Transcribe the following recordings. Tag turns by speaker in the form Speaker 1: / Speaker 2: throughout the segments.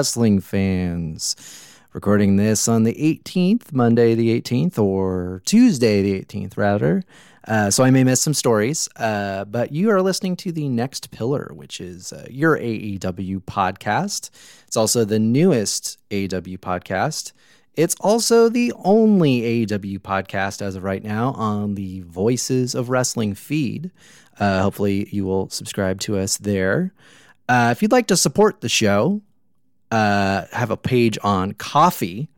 Speaker 1: Wrestling fans. Recording this on the 18th, Monday the 18th, or Tuesday the 18th, rather. Uh, so I may miss some stories, uh, but you are listening to the Next Pillar, which is uh, your AEW podcast. It's also the newest AEW podcast. It's also the only AEW podcast as of right now on the Voices of Wrestling feed. Uh, hopefully, you will subscribe to us there. Uh, if you'd like to support the show, uh, have a page on Coffee,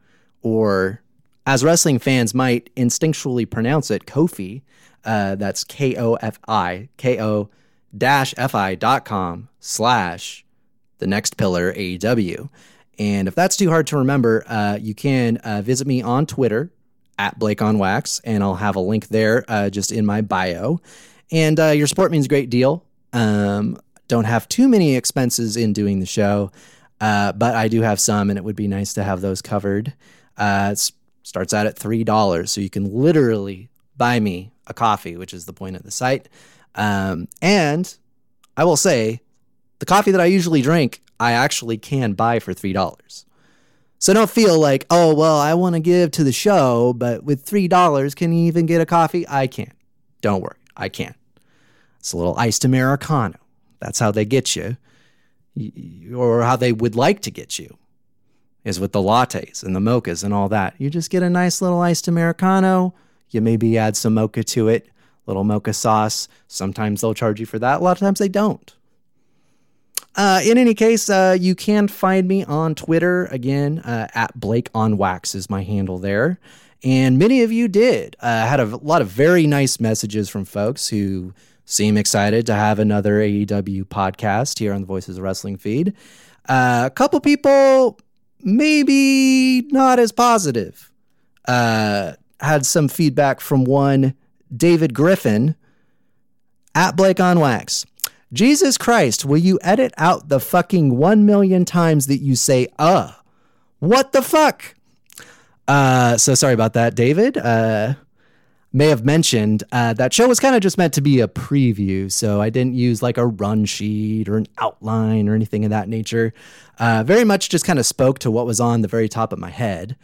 Speaker 1: or as wrestling fans might instinctually pronounce it, Kofi. Uh, that's K O F I, K O dash F I dot com slash the next pillar AEW. And if that's too hard to remember, uh, you can uh, visit me on Twitter at Blake on Wax, and I'll have a link there uh, just in my bio. And uh, your support means a great deal. Um, don't have too many expenses in doing the show, uh, but I do have some, and it would be nice to have those covered. Uh, it starts out at three dollars, so you can literally buy me a coffee, which is the point of the site. Um, and I will say, the coffee that I usually drink, I actually can buy for three dollars. So don't feel like, oh well, I want to give to the show, but with three dollars, can you even get a coffee? I can't. Don't worry, I can. It's a little iced americano. That's how they get you, or how they would like to get you, is with the lattes and the mochas and all that. You just get a nice little iced americano. You maybe add some mocha to it, little mocha sauce. Sometimes they'll charge you for that. A lot of times they don't. Uh, in any case, uh, you can find me on Twitter again uh, at Blake on Wax is my handle there, and many of you did. Uh, I had a lot of very nice messages from folks who seem excited to have another AEW podcast here on the Voices of Wrestling feed. Uh, a couple people maybe not as positive. Uh, had some feedback from one David Griffin at Blake on Wax. Jesus Christ, will you edit out the fucking one million times that you say, uh? What the fuck? Uh, so sorry about that, David. Uh, may have mentioned uh, that show was kind of just meant to be a preview, so I didn't use like a run sheet or an outline or anything of that nature. Uh, very much just kind of spoke to what was on the very top of my head.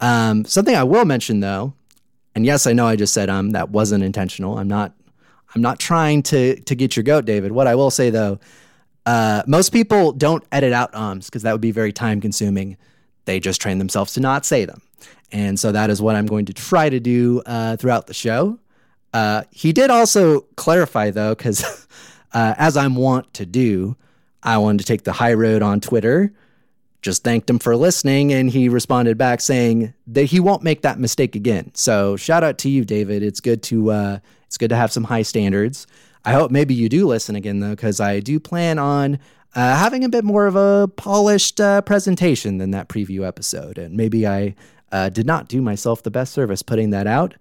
Speaker 1: Um, something I will mention though, and yes, I know I just said um that wasn't intentional. I'm not I'm not trying to to get your goat, David. What I will say though, uh, most people don't edit out ums because that would be very time consuming. They just train themselves to not say them, and so that is what I'm going to try to do uh, throughout the show. Uh, he did also clarify though, because uh, as I'm wont to do, I wanted to take the high road on Twitter. Just thanked him for listening, and he responded back saying that he won't make that mistake again. So shout out to you, David. It's good to uh, it's good to have some high standards. I hope maybe you do listen again though, because I do plan on uh, having a bit more of a polished uh, presentation than that preview episode, and maybe I Uh, did not do myself the best service putting that out,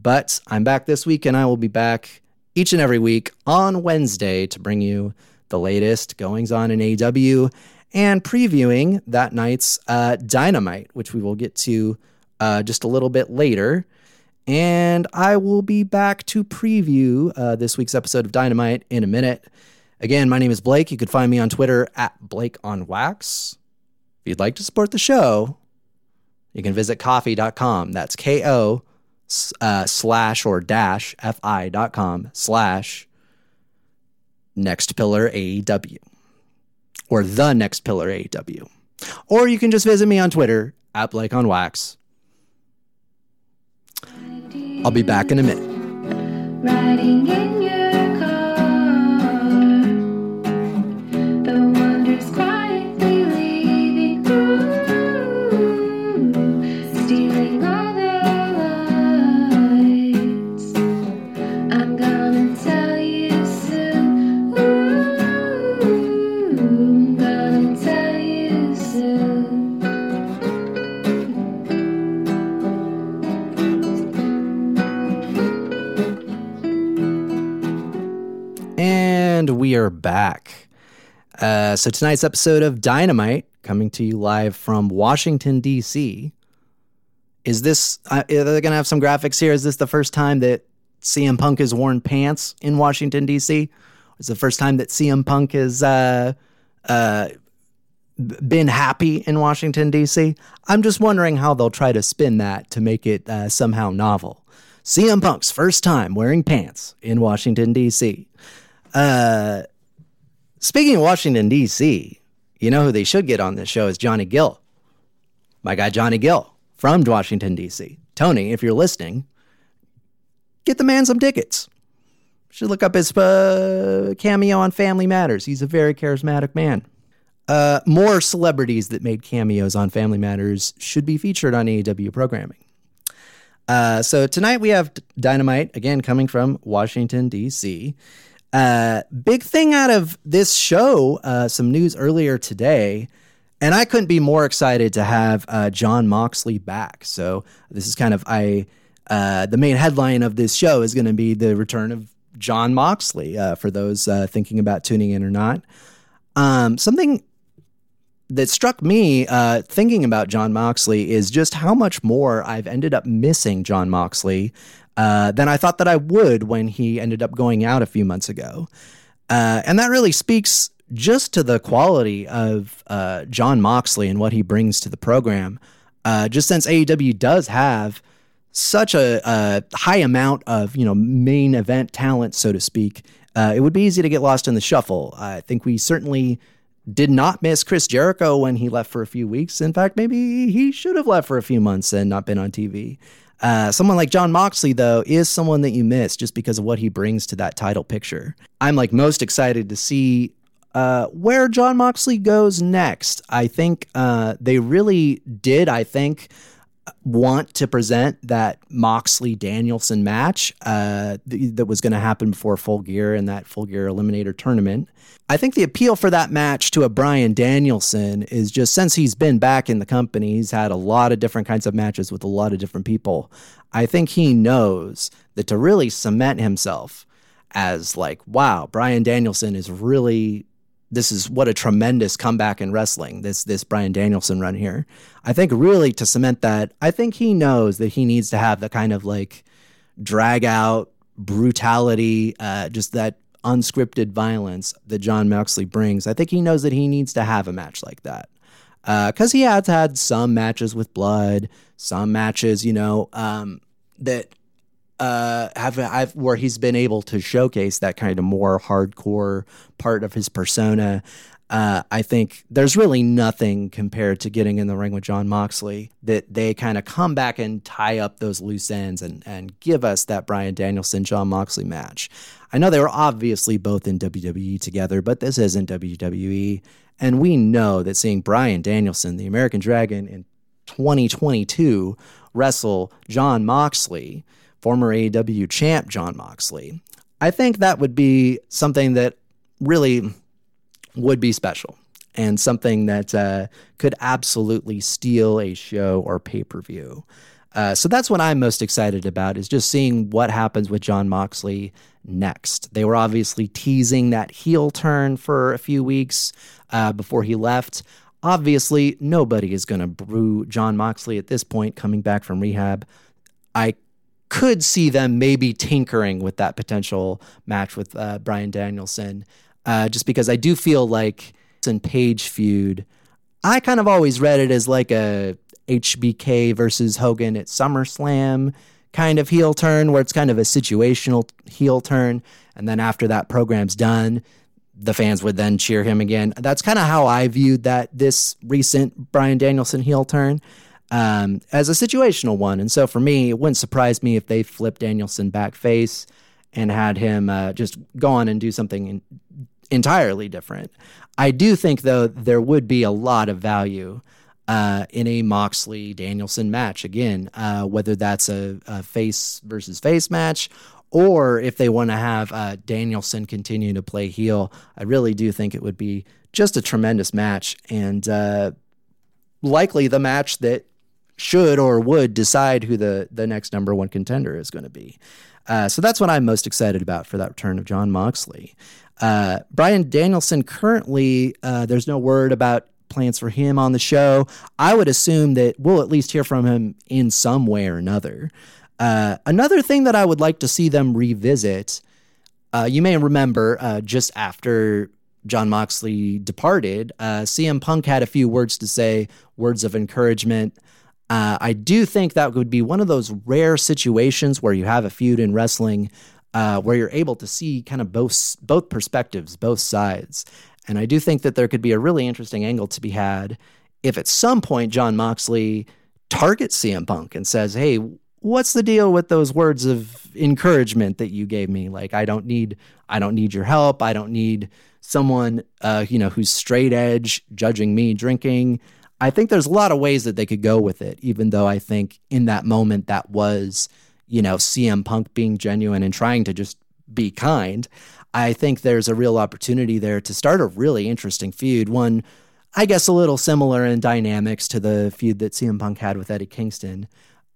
Speaker 1: but I'm back this week and I will be back each and every week on Wednesday to bring you the latest goings on in AEW and previewing that night's uh, Dynamite, which we will get to uh, just a little bit later. And I will be back to preview uh, this week's episode of Dynamite in a minute. Again, my name is Blake. You could find me on Twitter at Blake on Wax. If you'd like to support the show, you can visit ko-fi.com. That's K O uh, slash or dash fi dot com slash next pillar AEW or the next pillar AEW. Or you can just visit me on Twitter at Blake on Wax. I'll be back in a minute. Back. Uh, so tonight's episode of Dynamite, coming to you live from Washington D.C. Is this? Uh, are they gonna have some graphics here? Is this the first time that CM Punk has worn pants in Washington D.C.? It's the first time that CM Punk has uh, uh, been happy in Washington D.C. I'm just wondering how they'll try to spin that to make it uh, somehow novel. CM Punk's first time wearing pants in Washington D.C. Uh, speaking of Washington D.C., you know who they should get on this show is Johnny Gill. My guy Johnny Gill from Washington D.C. Tony, if you're listening, get the man some tickets. Should look up his uh, cameo on Family Matters. He's a very charismatic man. Uh, more celebrities that made cameos on Family Matters should be featured on AEW programming. Uh, so tonight we have Dynamite again coming from Washington D.C. Uh, big thing out of this show, uh, some news earlier today, and I couldn't be more excited to have uh, Jon Moxley back. So this is kind of I. Uh, the main headline of this show is going to be the return of Jon Moxley. Uh, for those uh, thinking about tuning in or not, um, something that struck me uh, thinking about Jon Moxley is just how much more I've ended up missing Jon Moxley uh, than I thought that I would when he ended up going out a few months ago. Uh, and that really speaks just to the quality of uh, Jon Moxley and what he brings to the program. Uh, just since AEW does have such a, a, high amount of you know main event talent, so to speak, uh, it would be easy to get lost in the shuffle. I think we certainly did not miss Chris Jericho when he left for a few weeks. In fact, maybe he should have left for a few months and not been on TV. Uh, someone like Jon Moxley, though, is someone that you miss just because of what he brings to that title picture. I'm like most excited to see uh, where Jon Moxley goes next. I think uh, they really did, I think, want to present that Moxley Danielson match uh, th- that was going to happen before Full Gear and that Full Gear Eliminator tournament. I think the appeal for that match to a Bryan Danielson is just since he's been back in the company, he's had a lot of different kinds of matches with a lot of different people. I think he knows that to really cement himself as like, wow, Bryan Danielson is really this is what a tremendous comeback in wrestling. This this Bryan Danielson run here. I think really to cement that, I think he knows that he needs to have the kind of like drag out brutality, uh, just that unscripted violence that Jon Moxley brings. I think he knows that he needs to have a match like that. Because uh, he has had some matches with blood, some matches, you know, um, that uh, have, have where he's been able to showcase that kind of more hardcore part of his persona. Uh, I think there's really nothing compared to getting in the ring with Jon Moxley that they kind of come back and tie up those loose ends and, and give us that Bryan Danielson Jon Moxley match. I know they were obviously both in WWE together, but this isn't WWE. And we know that seeing Bryan Danielson, the American Dragon, in 2022 wrestle Jon Moxley, former AEW champ Jon Moxley, I think that would be something that really would be special. and something that uh, could absolutely steal a show or pay per view. Uh, so that's what I'm most excited about is just seeing what happens with Jon Moxley next. They were obviously teasing that heel turn for a few weeks uh, before he left. Obviously, nobody is going to brew Jon Moxley at this point coming back from rehab. I could see them maybe tinkering with that potential match with uh, Bryan Danielson, uh, just because I do feel like in Page feud, I kind of always read it as like a HBK versus Hogan at SummerSlam kind of heel turn, where it's kind of a situational heel turn. And then after that program's done, the fans would then cheer him again. That's kind of how I viewed that this recent Bryan Danielson heel turn um, as a situational one. And so for me, it wouldn't surprise me if they flipped Danielson back face and had him uh, just go on and do something in, entirely different. I do think, though, there would be a lot of value uh, in a Moxley Danielson match again, uh, whether that's a, a, face versus face match or if they want to have uh, Danielson continue to play heel. I really do think it would be just a tremendous match and uh, likely the match that should or would decide who the, the next number one contender is going to be. Uh, so that's what I'm most excited about for that return of Jon Moxley. Uh, Bryan Danielson currently, there's no word about plans for him on the show. I would assume that we'll at least hear from him in some way or another. Uh, another thing that I would like to see them revisit, uh, you may remember uh, just after Jon Moxley departed, uh, CM Punk had a few words to say, words of encouragement. Uh, I do think that would be one of those rare situations where you have a feud in wrestling uh, where you're able to see kind of both both perspectives, both sides. And I do think that there could be a really interesting angle to be had if at some point Jon Moxley targets CM Punk and says, "Hey, what's the deal with those words of encouragement that you gave me? Like, I don't need, I don't need your help. I don't need someone, uh, you know, who's straight edge judging me drinking." I think there's a lot of ways that they could go with it, even though I think in that moment that was, you know, CM Punk being genuine and trying to just be kind. I think there's a real opportunity there to start a really interesting feud. One, I guess, a little similar in dynamics to the feud that CM Punk had with Eddie Kingston.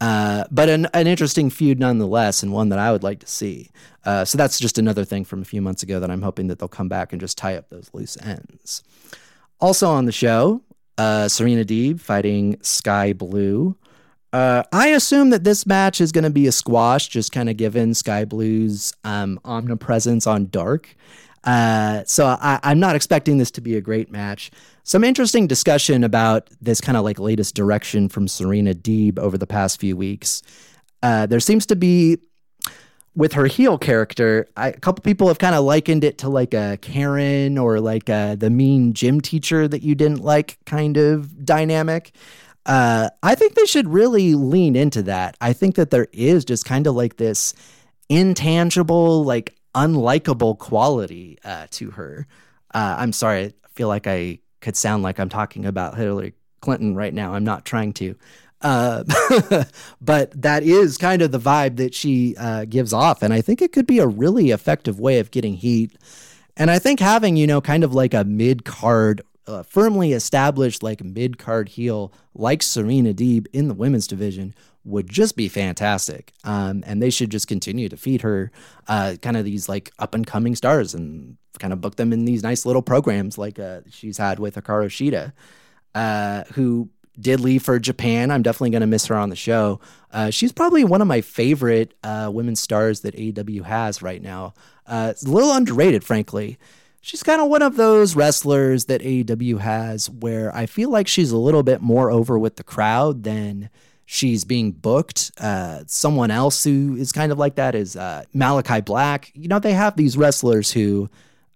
Speaker 1: Uh, but an, an interesting feud nonetheless, and one that I would like to see. Uh, so that's just another thing from a few months ago that I'm hoping that they'll come back and just tie up those loose ends. Also on the show, uh, Serena Deeb fighting Sky Blue. Uh, I assume that this match is going to be a squash, just kind of given Sky Blue's um, omnipresence on Dark. Uh, so I, am not expecting this to be a great match. Some interesting discussion about this kind of like latest direction from Serena Deeb over the past few weeks. Uh, there seems to be with her heel character, I, a couple people have kind of likened it to like a Karen or like a, the mean gym teacher that you didn't like kind of dynamic. Uh, I think they should really lean into that. I think that there is just kind of like this intangible, like unlikable quality uh, to her. Uh, I'm sorry, I feel like I could sound like I'm talking about Hillary Clinton right now. I'm not trying to. Uh, but that is kind of the vibe that she uh, gives off. And I think it could be a really effective way of getting heat. And I think having, you know, kind of like a mid card uh, firmly established like mid card heel like Serena Deeb in the women's division would just be fantastic. Um, and they should just continue to feed her uh, kind of these like up and coming stars and kind of book them in these nice little programs like uh, she's had with Hikaru Shida, uh, who did leave for Japan. I'm definitely going to miss her on the show. Uh, she's probably one of my favorite uh, women's stars that AEW has right now. it's a little underrated, frankly she's kind of one of those wrestlers that AEW has where I feel like she's a little bit more over with the crowd than she's being booked. Uh, someone else who is kind of like that is uh, Malakai Black. You know, they have these wrestlers who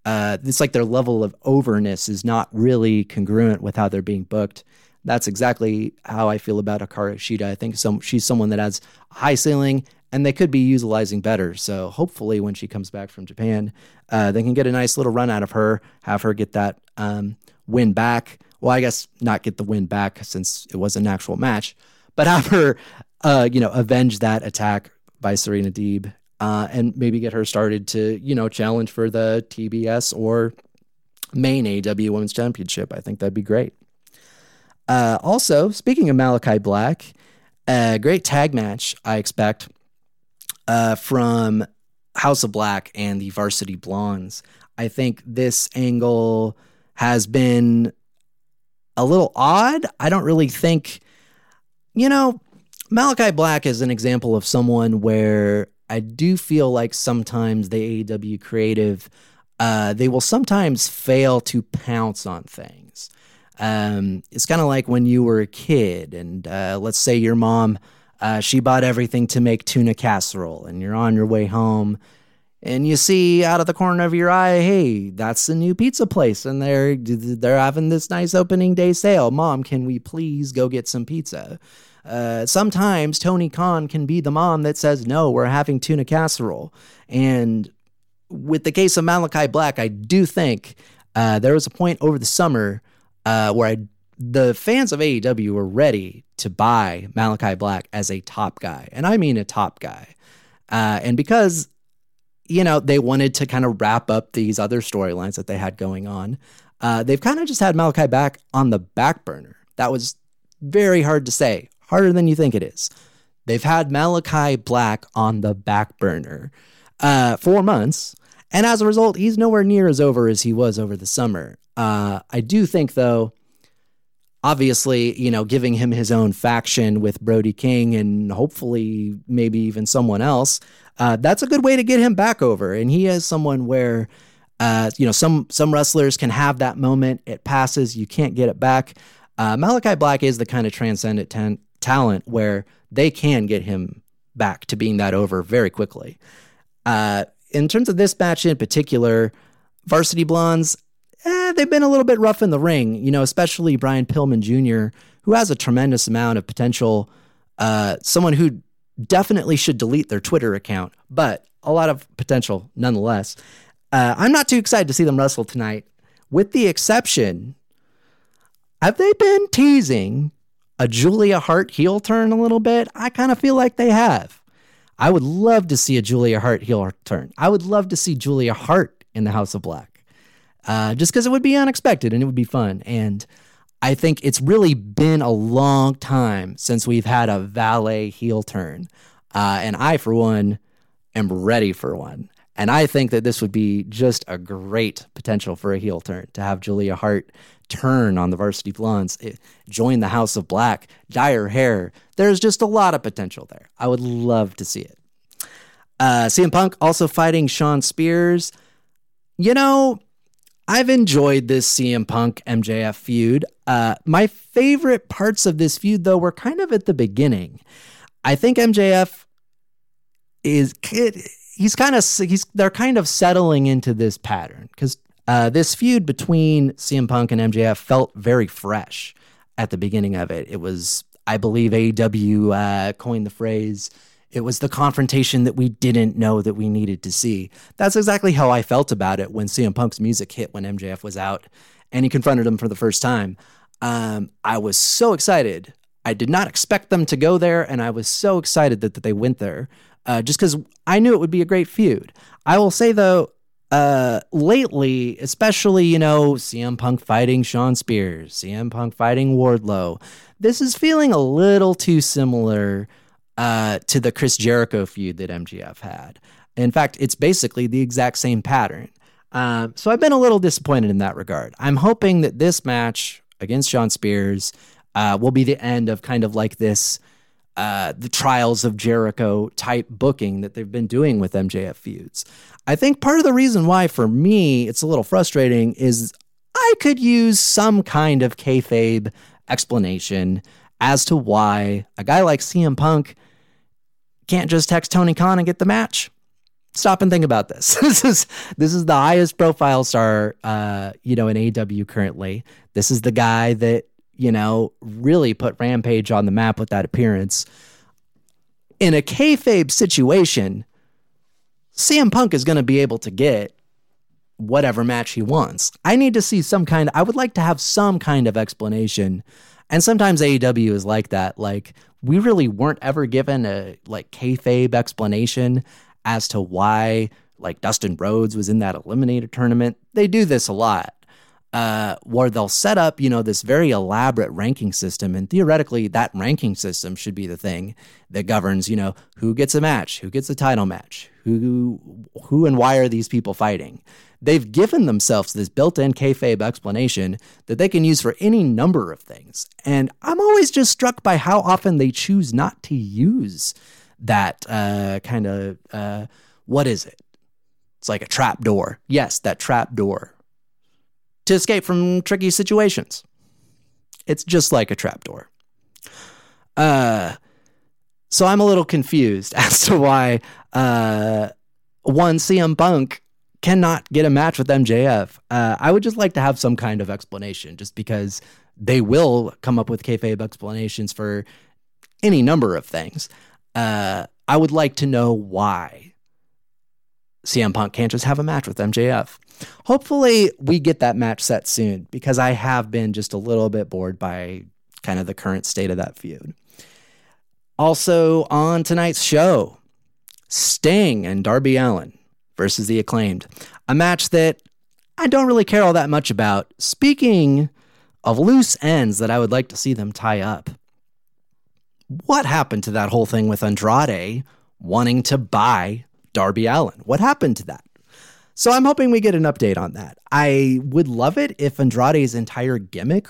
Speaker 1: uh, it's like their level of overness is not really congruent with how they're being booked. That's exactly how I feel about Hikaru Shida. I think some, she's someone that has high ceiling and they could be utilizing better. So hopefully, when she comes back from Japan, uh, they can get a nice little run out of her, have her get that um, win back. Well, I guess not get the win back since it was an actual match, but have her, uh, you know, avenge that attack by Serena Deeb, uh, and maybe get her started to, you know, challenge for the TBS or main AEW Women's Championship. I think that'd be great. Uh, also, speaking of Malakai Black, a great tag match I expect uh, from House of Black and the Varsity Blondes. I think this angle has been a little odd. I don't really think, you know, Malakai Black is an example of someone where I do feel like sometimes the AEW creative, uh, they will sometimes fail to pounce on things. Um, it's kind of like when you were a kid, and uh, let's say your mom, uh, she bought everything to make tuna casserole, and you're on your way home, and you see out of the corner of your eye, hey, that's the new pizza place, and they're they're having this nice opening day sale. Mom, can we please go get some pizza? Uh, sometimes Tony Khan can be the mom that says, no, we're having tuna casserole. And with the case of Malakai Black, I do think uh, there was a point over the summer uh, where I, the fans of AEW were ready to buy Malakai Black as a top guy. And I mean a top guy. Uh, and because, you know, they wanted to kind of wrap up these other storylines that they had going on, uh, they've kind of just had Malakai back on the back burner. That was very hard to say harder than you think it is. They've had Malakai Black on the back burner uh, for months. And as a result, he's nowhere near as over as he was over the summer. Uh, I do think, though, obviously, you know, giving him his own faction with Brody King and hopefully maybe even someone else, uh, that's a good way to get him back over. And he is someone where, uh, you know, some some wrestlers can have that moment. It passes, you can't get it back. Uh, Malakai Black is the kind of transcendent ten- talent where they can get him back to being that over very quickly. Uh, in terms of this match in particular, Varsity Blondes, eh, they've been a little bit rough in the ring, you know, especially Brian Pillman Jr., who has a tremendous amount of potential, uh, someone who definitely should delete their Twitter account, but a lot of potential nonetheless. Uh, I'm not too excited to see them wrestle tonight, with the exception, have they been teasing a Julia Hart heel turn a little bit? I kind of feel like they have. I would love to see a Julia Hart heel turn. I would love to see Julia Hart in the House of Black, uh, just because it would be unexpected and it would be fun. And I think it's really been a long time since we've had a valet heel turn. Uh, and I, for one, am ready for one. And I think that this would be just a great potential for a heel turn to have Julia Hart turn on the Varsity Blondes, it, join the House of Black, dye her hair. There's just a lot of potential there. I would love to see it. Uh, CM Punk also fighting Shawn Spears. You know, I've enjoyed this CM Punk MJF feud. Uh, my favorite parts of this feud, though, were kind of at the beginning. I think MJF is he's kind of he's they're kind of settling into this pattern because uh, this feud between CM Punk and MJF felt very fresh at the beginning of it. It was, I believe, AEW uh, coined the phrase. It was the confrontation that we didn't know that we needed to see. That's exactly how I felt about it when CM Punk's music hit when MJF was out and he confronted him for the first time. Um, I was so excited. I did not expect them to go there, and I was so excited that, that they went there uh, just because I knew it would be a great feud. I will say, though, uh, lately, especially, you know, CM Punk fighting Shawn Spears, CM Punk fighting Wardlow, this is feeling a little too similar uh, to the Chris Jericho feud that MJF had. In fact, it's basically the exact same pattern. Uh, so I've been a little disappointed in that regard. I'm hoping that this match against Shawn Spears uh, will be the end of kind of like this uh, the trials of Jericho type booking that they've been doing with MJF feuds. I think part of the reason why, for me, it's a little frustrating is I could use some kind of kayfabe explanation as to why a guy like CM Punk can't just text Tony Khan and get the match. Stop and think about this. this is this is the highest profile star, uh, you know, in AEW currently. This is the guy that you know really put Rampage on the map with that appearance. In a kayfabe situation, CM Punk is going to be able to get whatever match he wants. I need to see some kind I would like to have some kind of explanation. And sometimes AEW is like that. Like we really weren't ever given a like kayfabe explanation as to why like Dustin Rhodes was in that eliminator tournament. They do this a lot. Uh, where they'll set up, you know, this very elaborate ranking system, and theoretically, that ranking system should be the thing that governs, you know, who gets a match, who gets a title match, who, who, and why are these people fighting. They've given themselves this built-in kayfabe explanation that they can use for any number of things, and I'm always just struck by how often they choose not to use that uh, kind of uh, what is it? It's like a trap door. Yes, that trap door to escape from tricky situations. It's just like a trapdoor. Uh, so I'm a little confused as to why uh, one CM Punk cannot get a match with MJF. Uh, I would just like to have some kind of explanation, just because they will come up with kayfabe explanations for any number of things. Uh, I would like to know why CM Punk can't just have a match with MJF. Hopefully, we get that match set soon because I have been just a little bit bored by kind of the current state of that feud. Also, on tonight's show, Sting and Darby Allin versus the acclaimed. A match that I don't really care all that much about. Speaking of loose ends that I would like to see them tie up, what happened to that whole thing with Andrade wanting to buy Darby Allin? What happened to that? So I'm hoping we get an update on that. I would love it if Andrade's entire gimmick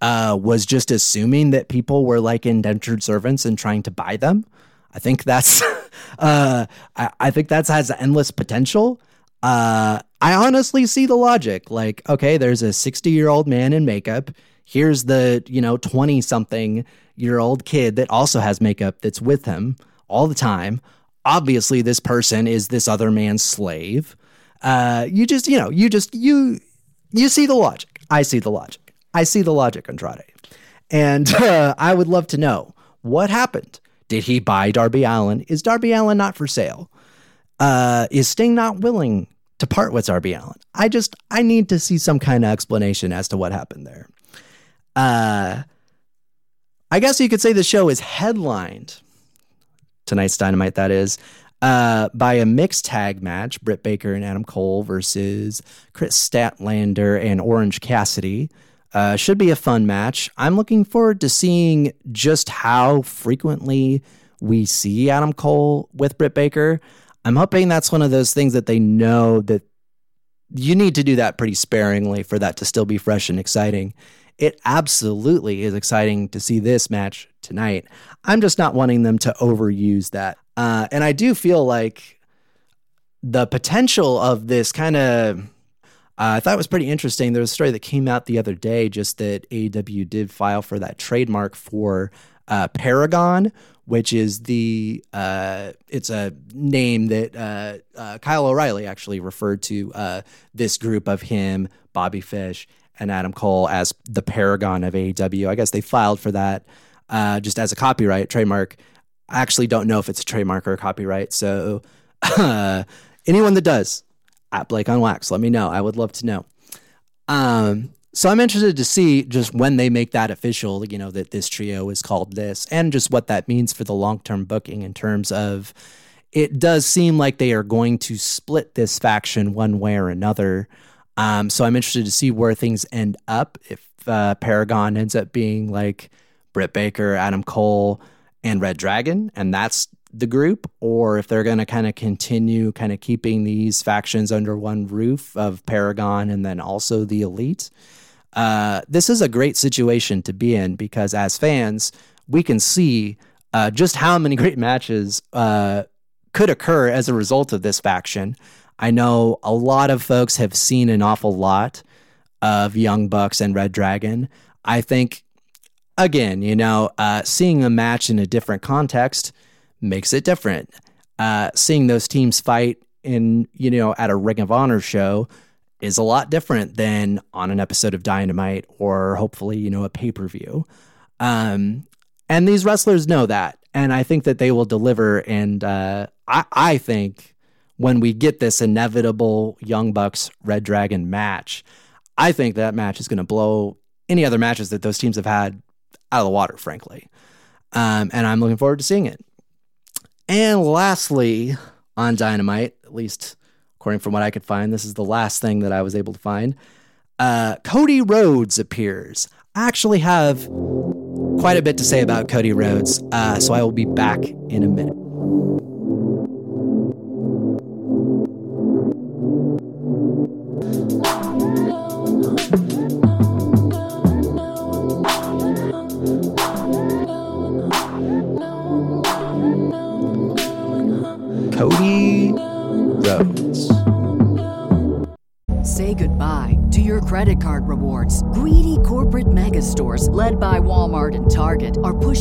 Speaker 1: uh, was just assuming that people were like indentured servants and trying to buy them. I think that's uh, I, I, think that has endless potential. Uh, I honestly see the logic. Like, okay, there's a 60 year old man in makeup. Here's the you know 20 something year old kid that also has makeup that's with him all the time. Obviously, this person is this other man's slave. Uh, you just, you know, you just, you, you see the logic. I see the logic. I see the logic, Andrade. And uh, I would love to know what happened. Did he buy Darby Allin? Is Darby Allin not for sale? Uh, is Sting not willing to part with Darby Allin? I just, I need to see some kind of explanation as to what happened there. Uh, I guess you could say the show is headlined tonight's Dynamite, that is, uh, by a mixed tag match Britt Baker and Adam Cole versus Kris Statlander and Orange Cassidy. Uh, should be a fun match. I'm looking forward to seeing just how frequently we see Adam Cole with Britt Baker. I'm hoping that's one of those things that they know that you need to do that pretty sparingly for that to still be fresh and exciting. It absolutely is exciting to see this match tonight. I'm just not wanting them to overuse that. Uh, and I do feel like the potential of this kind of. Uh, I thought it was pretty interesting. There was a story that came out the other day just that AEW did file for that trademark for uh, Paragon, which is the uh, it's a name that uh, uh, Kyle O'Reilly actually referred to uh, this group of him, Bobby Fish, and Adam Cole as the Paragon of AEW. I guess they filed for that uh, just as a copyright trademark. I actually don't know if it's a trademark or a copyright. So uh, anyone that does at Blake on Wax, let me know. I would love to know. Um, so I'm interested to see just when they make that official, you know, that this trio is called this and just what that means for the long term booking in terms of it does seem like they are going to split this faction one way or another. Um, so I'm interested to see where things end up if uh, Paragon ends up being like Britt Baker, Adam Cole, and Red Dragon, and that's the group, or if they're going to kind of continue kind of keeping these factions under one roof of Paragon and then also the Elite. Uh, this is a great situation to be in because as fans, we can see uh, just how many great matches uh, could occur as a result of this faction. I know a lot of folks have seen an awful lot of Young Bucks and Red Dragon. I think, again, you know, uh, seeing a match in a different context makes it different. Uh, seeing those teams fight in, you know, at a Ring of Honor show is a lot different than on an episode of Dynamite or hopefully, you know, a pay per view. Um, and these wrestlers know that. And I think that they will deliver. And uh, I, I think when we get this inevitable Young Bucks Red Dragon match, I think that match is going to blow any other matches that those teams have had out of the water, frankly. Um, and I'm looking forward to seeing it. And lastly, on Dynamite, at least according from what I could find, this is the last thing that I was able to find. uh, Cody Rhodes appears. I actually have quite a bit to say about Cody Rhodes, uh, so I will be back in a minute.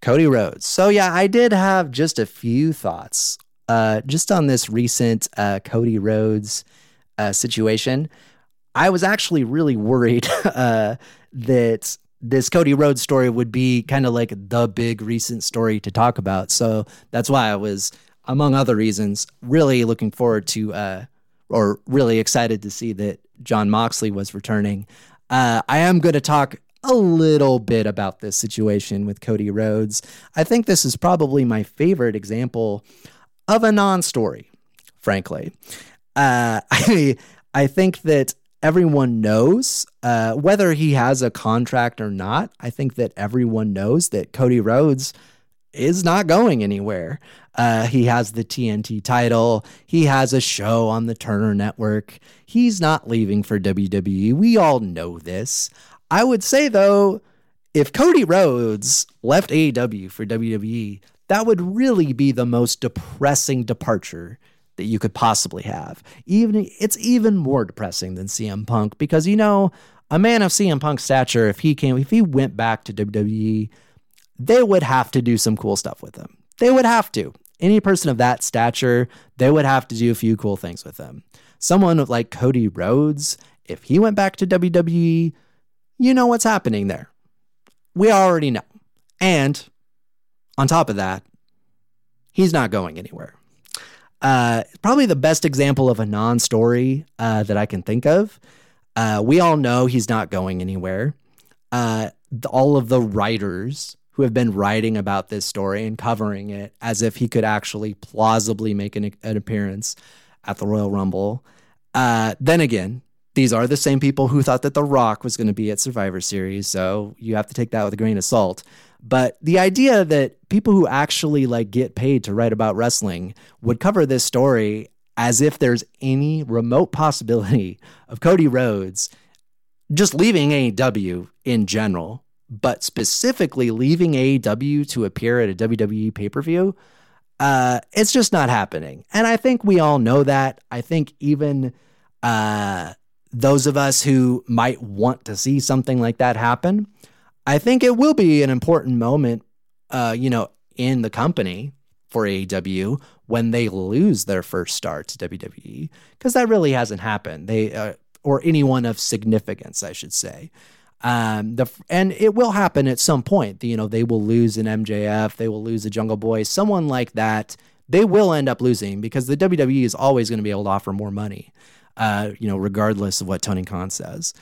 Speaker 1: Cody Rhodes. So, yeah, I did have just a few thoughts uh, just on this recent uh, Cody Rhodes uh, situation. I was actually really worried uh, that this Cody Rhodes story would be kind of like the big recent story to talk about. So that's why I was, among other reasons, really looking forward to uh, or really excited to see that Jon Moxley was returning. Uh, I am going to talk a little bit about this situation with Cody Rhodes. I think this is probably my favorite example of a non-story, frankly. Uh, I I think that everyone knows uh, whether he has a contract or not. I think that everyone knows that Cody Rhodes is not going anywhere. Uh, he has the TNT title. He has a show on the Turner Network. He's not leaving for WWE. We all know this. I would say, though, if Cody Rhodes left AEW for WWE, that would really be the most depressing departure that you could possibly have. Even it's even more depressing than CM Punk because you know a man of CM Punk's stature, if he came, if he went back to WWE, they would have to do some cool stuff with him. They would have to. Any person of that stature, they would have to do a few cool things with him. Someone like Cody Rhodes, if he went back to WWE, you know what's happening there. We already know. And on top of that, he's not going anywhere. Uh, probably the best example of a non story uh, that I can think of. Uh, we all know he's not going anywhere. Uh, all of the writers who have been writing about this story and covering it as if he could actually plausibly make an, an appearance at the Royal Rumble. Uh, then again, these are the same people who thought that The Rock was going to be at Survivor Series, so you have to take that with a grain of salt. But the idea that people who actually like get paid to write about wrestling would cover this story as if there's any remote possibility of Cody Rhodes just leaving AEW in general but specifically leaving AEW to appear at a WWE pay per view, uh, it's just not happening. And I think we all know that. I think even uh, those of us who might want to see something like that happen, I think it will be an important moment, uh, you know, in the company for AEW when they lose their first star to WWE, because that really hasn't happened. They uh, or anyone of significance, I should say. Um, the and it will happen at some point. You know, they will lose an MJF, they will lose a Jungle Boy, someone like that. They will end up losing because the WWE is always going to be able to offer more money. Uh, you know, regardless of what Tony Khan says.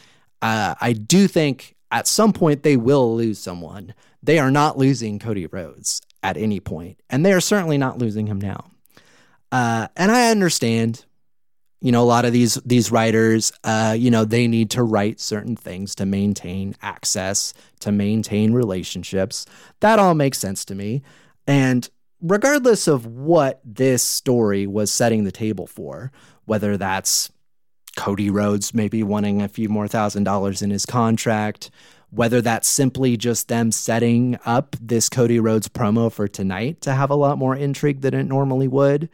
Speaker 1: Uh, I do think at some point they will lose someone. They are not losing Cody Rhodes at any point, and they are certainly not losing him now. Uh, and I understand you know a lot of these these writers uh, you know they need to write certain things to maintain access to maintain relationships that all makes sense to me and regardless of what this story was setting the table for whether that's cody rhodes maybe wanting a few more thousand dollars in his contract whether that's simply just them setting up this cody rhodes promo for tonight to have a lot more intrigue than it normally would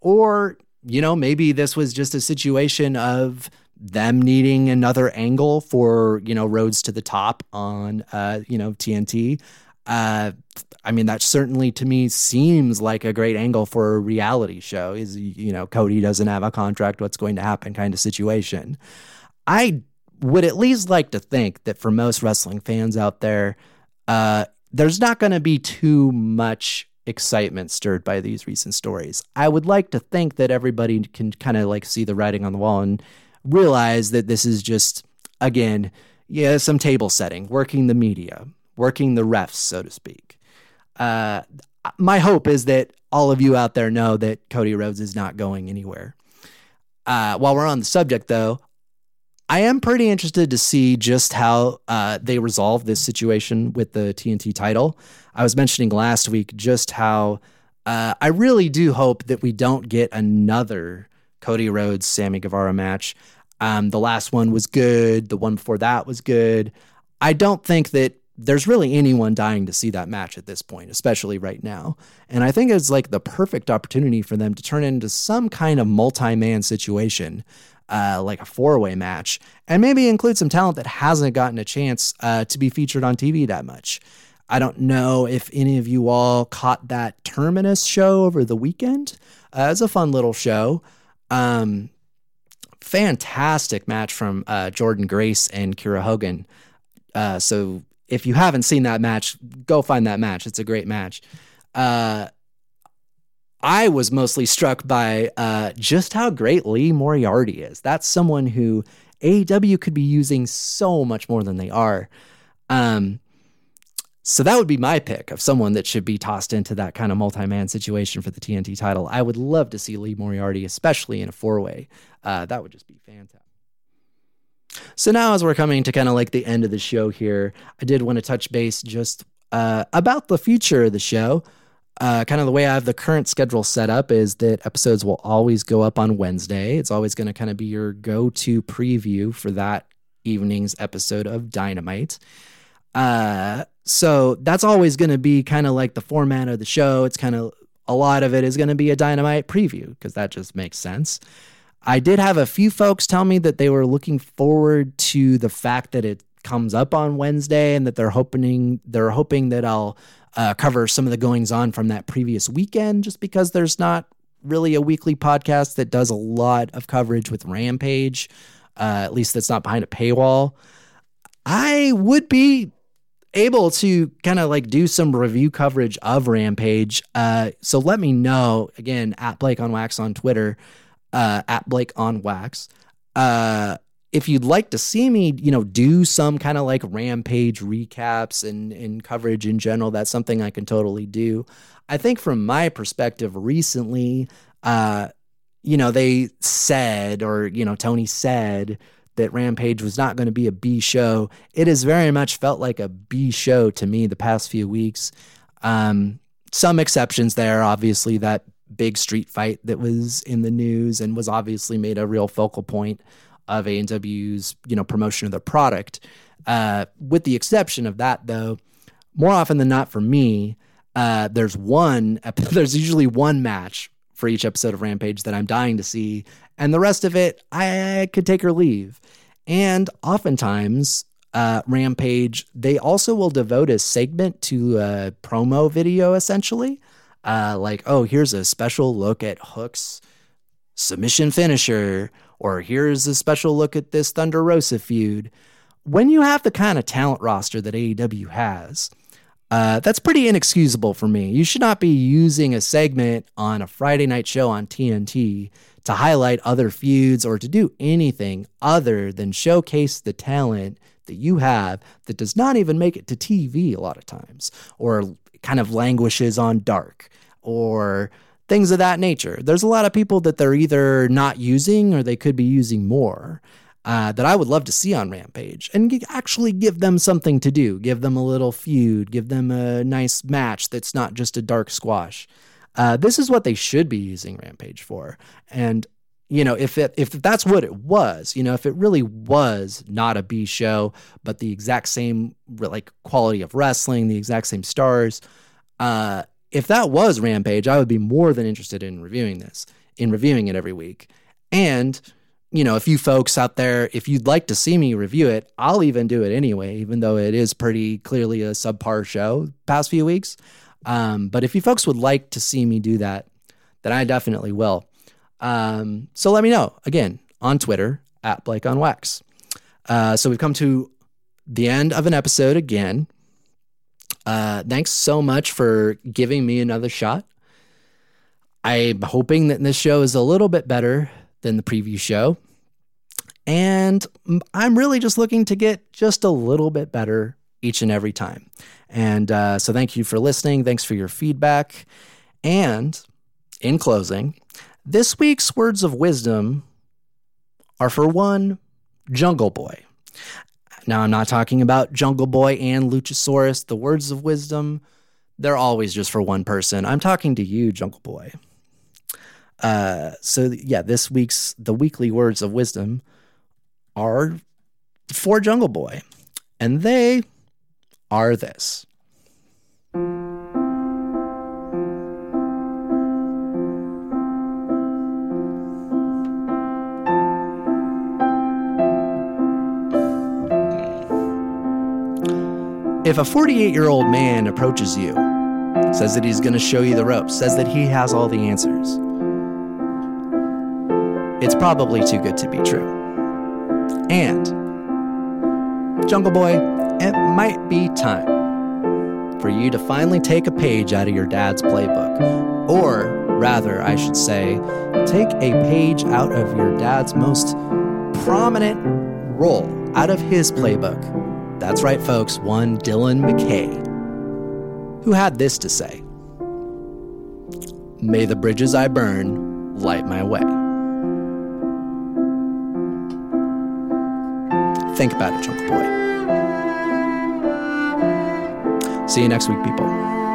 Speaker 1: or you know, maybe this was just a situation of them needing another angle for, you know, Rhodes to the top on, uh, you know, TNT. Uh, I mean, that certainly to me seems like a great angle for a reality show is, you know, Cody doesn't have a contract. What's going to happen kind of situation. I would at least like to think that for most wrestling fans out there, uh, there's not going to be too much excitement stirred by these recent stories. I would like to think that everybody can kind of like see the writing on the wall and realize that this is just, again, yeah, some table setting, working the media, working the refs, so to speak. Uh, my hope is that all of you out there know that Cody Rhodes is not going anywhere. Uh, while we're on the subject, though, I am pretty interested to see just how uh, they resolve this situation with the TNT title. I was mentioning last week just how uh, I really do hope that we don't get another Cody Rhodes Sammy Guevara match. Um, the last one was good. The one before that was good. I don't think that there's really anyone dying to see that match at this point, especially right now. And I think it's like the perfect opportunity for them to turn into some kind of multi man situation, uh, like a four way match, and maybe include some talent that hasn't gotten a chance uh, to be featured on TV that much. I don't know if any of you all caught that Terminus show over the weekend. Uh, it's a fun little show. Um, fantastic match from uh, Jordynne Grace and Kiera Hogan. Uh, so if you haven't seen that match, go find that match. It's a great match. Uh, I was mostly struck by uh, just how great Lee Moriarty is. That's someone who AEW could be using so much more than they are. Um, so that would be my pick of someone that should be tossed into that kind of multi-man situation for the TNT title. I would love to see Lee Moriarty, especially in a four-way. Uh, that would just be fantastic. So now, as we're coming to kind of like the end of the show here, I did want to touch base just uh, about the future of the show. Uh, kind of the way I have the current schedule set up is that episodes will always go up on Wednesday. It's always going to kind of be your go to preview for that evening's episode of Dynamite. Uh, so that's always going to be kind of like the format of the show. It's kind of a lot of it is going to be a Dynamite preview because that just makes sense. I did have a few folks tell me that they were looking forward to the fact that it comes up on Wednesday and that they're hoping they're hoping that I'll uh, cover some of the goings on from that previous weekend, just because there's not really a weekly podcast that does a lot of coverage with Rampage. Uh, at least that's not behind a paywall. I would be able to kind of like do some review coverage of Rampage. Uh, so let me know again at Blake on Wax on Twitter uh, at Blake on Wax. Uh, if you'd like to see me, you know, do some kind of like rampage recaps and, and coverage in general, that's something I can totally do. I think from my perspective recently, uh, you know, they said, or, you know, Tony said that Rampage was not going to be a B show. It has very much felt like a B show to me the past few weeks. Um, some exceptions there, obviously, that big street fight that was in the news and was obviously made a real focal point of AEW's, you know, promotion of their product. Uh, with the exception of that, though, more often than not for me, uh, there's one, there's usually one match for each episode of Rampage that I'm dying to see, and the rest of it I, I could take or leave. And oftentimes, uh, Rampage, they also will devote a segment to a promo video, essentially uh, like, oh, here's a special look at Hook's submission finisher, or here's a special look at this Thunder Rosa feud. When you have the kind of talent roster that AEW has, uh, that's pretty inexcusable for me. You should not be using a segment on a Friday night show on TNT to highlight other feuds or to do anything other than showcase the talent that you have that does not even make it to TV a lot of times or kind of languishes on dark or things of that nature. There's a lot of people that they're either not using or they could be using more. Uh, that I would love to see on Rampage and actually give them something to do. Give them a little feud, give them a nice match that's not just a dark squash. Uh, this is what they should be using Rampage for. And you know, if it if that's what it was, you know, if it really was not a B show, but the exact same like quality of wrestling, the exact same stars, uh, if that was Rampage, I would be more than interested in reviewing this, in reviewing it every week. And, you know, if you folks out there, if you'd like to see me review it, I'll even do it anyway, even though it is pretty clearly a subpar show past few weeks. Um, but if you folks would like to see me do that, then I definitely will. Um, so let me know again on Twitter at Blake on Wax. Uh, so we've come to the end of an episode again. Uh, thanks so much for giving me another shot. I'm hoping that this show is a little bit better than the preview show. And I'm really just looking to get just a little bit better each and every time. And uh, so thank you for listening. Thanks for your feedback. And in closing, this week's words of wisdom are for one, Jungle Boy. Now, I'm not talking about Jungle Boy and Luchasaurus. The words of wisdom, they're always just for one person. I'm talking to you, Jungle Boy. Uh, so, yeah, this week's, the weekly words of wisdom are for Jungle Boy. And they are this. If a 48 year old man approaches you, says that he's going to show you the ropes, says that he has all the answers, it's probably too good to be true. And, Jungle Boy, it might be time for you to finally take a page out of your dad's playbook. Or, rather, I should say, take a page out of your dad's most prominent role out of his playbook. That's right, folks, one Dylan McKay, who had this to say May the bridges I burn light my way. Think about it, Jungle Boy. See you next week, people.